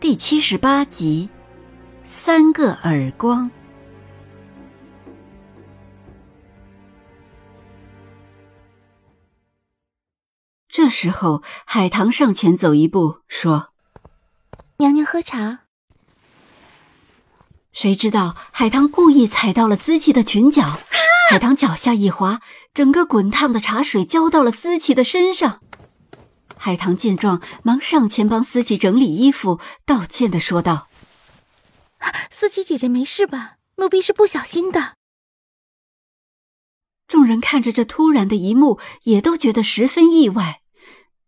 第七十八集，三个耳光。这时候，海棠上前走一步，说：“娘娘喝茶。”谁知道海棠故意踩到了思琪的裙角，海棠脚下一滑，整个滚烫的茶水浇到了思琪的身上。海棠见状，忙上前帮思琪整理衣服，道歉的说道：“思琪姐姐没事吧？奴婢是不小心的。”众人看着这突然的一幕，也都觉得十分意外。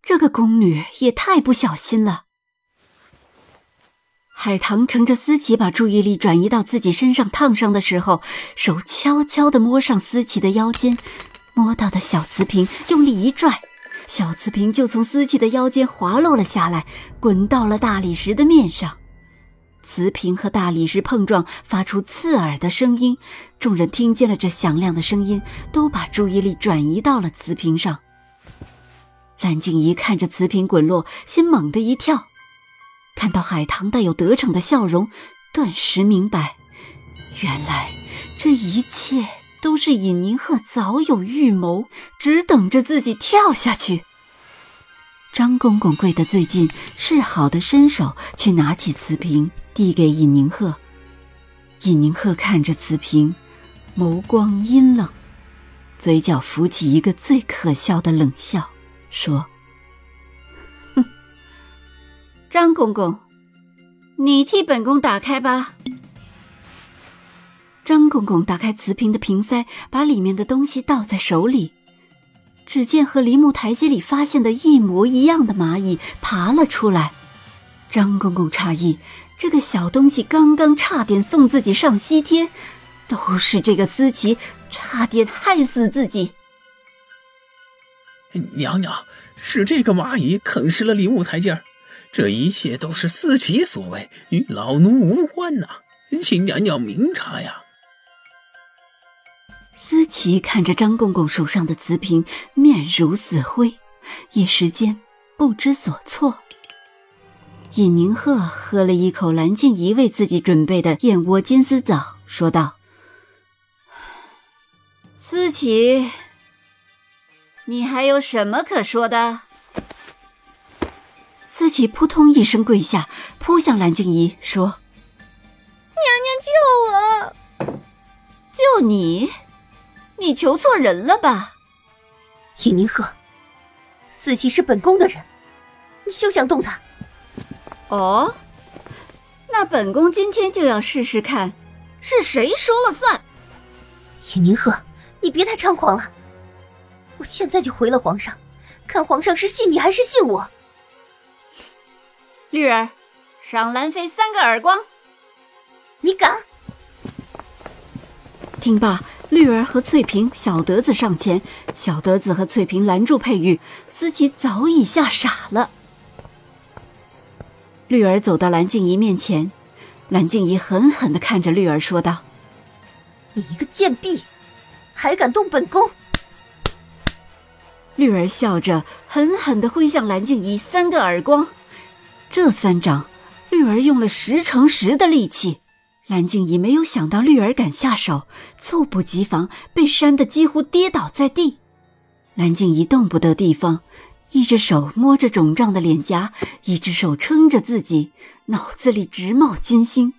这个宫女也太不小心了。海棠乘着思琪把注意力转移到自己身上烫伤的时候，手悄悄的摸上思琪的腰间，摸到的小瓷瓶用力一拽。小瓷瓶就从思琪的腰间滑落了下来，滚到了大理石的面上。瓷瓶和大理石碰撞，发出刺耳的声音。众人听见了这响亮的声音，都把注意力转移到了瓷瓶上。蓝静怡看着瓷瓶滚落，心猛地一跳，看到海棠带有得逞的笑容，顿时明白，原来这一切。都是尹宁鹤早有预谋，只等着自己跳下去。张公公跪得最近，是好的伸手去拿起瓷瓶，递给尹宁鹤。尹宁鹤看着瓷瓶，眸光阴冷，嘴角浮起一个最可笑的冷笑，说：“哼，张公公，你替本宫打开吧。”张公公打开瓷瓶的瓶塞，把里面的东西倒在手里。只见和梨木台阶里发现的一模一样的蚂蚁爬了出来。张公公诧异，这个小东西刚刚差点送自己上西天，都是这个思琪差点害死自己。娘娘，是这个蚂蚁啃食了梨木台阶，这一切都是思琪所为，与老奴无关呐，请娘娘明察呀。思琪看着张公公手上的瓷瓶，面如死灰，一时间不知所措。尹宁鹤喝了一口蓝静怡为自己准备的燕窝金丝枣，说道：“思琪，你还有什么可说的？”思琪扑通一声跪下，扑向蓝静怡，说：“娘娘救我！救你？”你求错人了吧，尹宁鹤，四琪是本宫的人，你休想动她。哦，那本宫今天就要试试看，是谁说了算。尹宁鹤，你别太猖狂了，我现在就回了皇上，看皇上是信你还是信我。绿儿，赏兰妃三个耳光。你敢？听罢。绿儿和翠萍、小德子上前，小德子和翠萍拦住佩玉。思琪早已吓傻了。绿儿走到蓝静怡面前，蓝静怡狠狠的看着绿儿说道：“你一个贱婢，还敢动本宫！”绿儿笑着，狠狠的挥向蓝静怡三个耳光。这三掌，绿儿用了十乘十的力气。蓝静怡没有想到绿儿敢下手，猝不及防被扇得几乎跌倒在地。蓝静怡动不得地方，一只手摸着肿胀的脸颊，一只手撑着自己，脑子里直冒金星。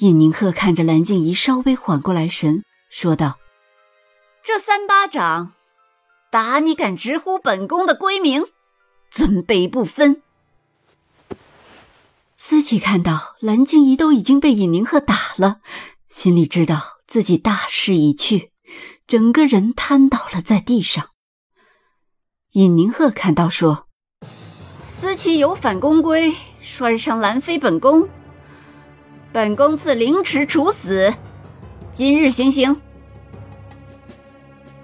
尹宁鹤看着蓝静怡稍微缓过来神，说道：“这三巴掌，打你敢直呼本宫的闺名，尊卑不分。”思琪看到蓝静怡都已经被尹宁鹤打了，心里知道自己大势已去，整个人瘫倒了在地上。尹宁鹤看到说：“思琪有反宫规，拴上兰妃本宫，本宫赐凌迟处死，今日行刑。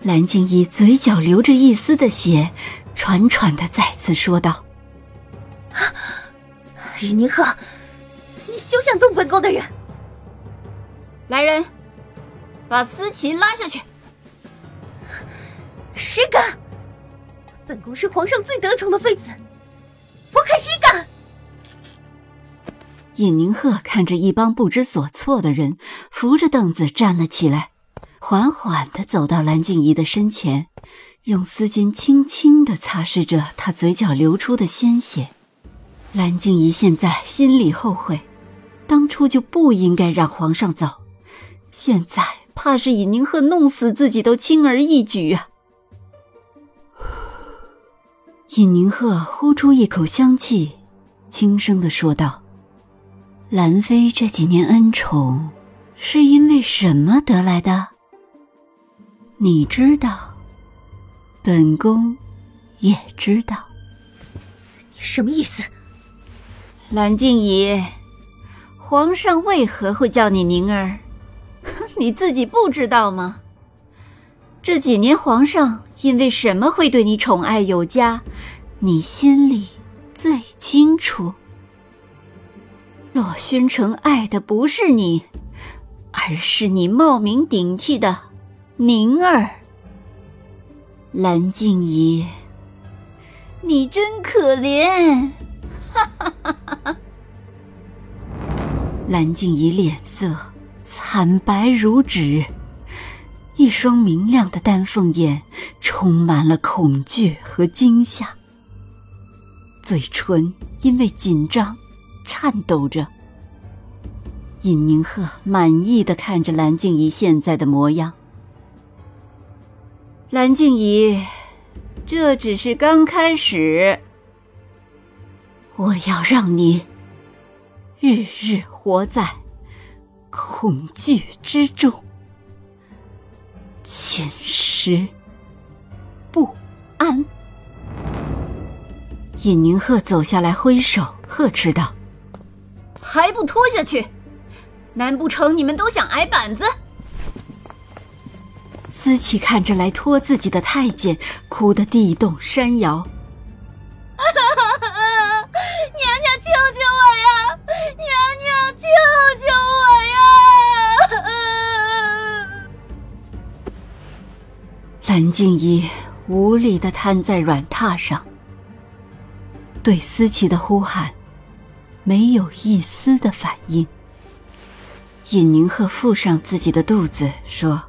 蓝静怡嘴角流着一丝的血，喘喘的再次说道：“雨宁鹤，你休想动本宫的人！来人，把思琪拉下去。谁敢？本宫是皇上最得宠的妃子，我看谁敢！”尹宁鹤看着一帮不知所措的人，扶着凳子站了起来。缓缓的走到蓝静怡的身前，用丝巾轻轻的擦拭着她嘴角流出的鲜血。蓝静怡现在心里后悔，当初就不应该让皇上走，现在怕是尹宁鹤弄死自己都轻而易举啊！尹宁鹤呼出一口香气，轻声的说道：“兰妃这几年恩宠，是因为什么得来的？”你知道，本宫也知道。你什么意思？蓝静怡，皇上为何会叫你宁儿？你自己不知道吗？这几年皇上因为什么会对你宠爱有加，你心里最清楚。洛宣城爱的不是你，而是你冒名顶替的。宁儿，蓝静怡，你真可怜！哈哈哈哈哈！蓝静怡脸色惨白如纸，一双明亮的丹凤眼充满了恐惧和惊吓，嘴唇因为紧张颤抖着。尹宁鹤满意的看着蓝静怡现在的模样。蓝静怡，这只是刚开始。我要让你日日活在恐惧之中，寝食不安。尹宁鹤走下来，挥手呵斥道：“还不拖下去？难不成你们都想挨板子？”思琪看着来拖自己的太监，哭得地动山摇。陈静怡无力的瘫在软榻上，对思琪的呼喊没有一丝的反应。尹宁鹤附上自己的肚子说。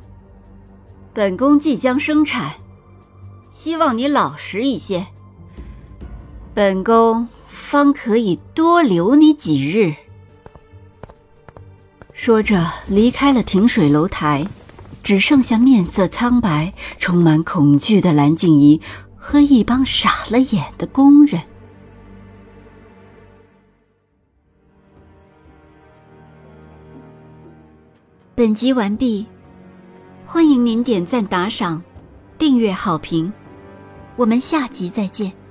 本宫即将生产，希望你老实一些。本宫方可以多留你几日。说着，离开了停水楼台，只剩下面色苍白、充满恐惧的蓝静怡和一帮傻了眼的工人。本集完毕。欢迎您点赞、打赏、订阅、好评，我们下集再见。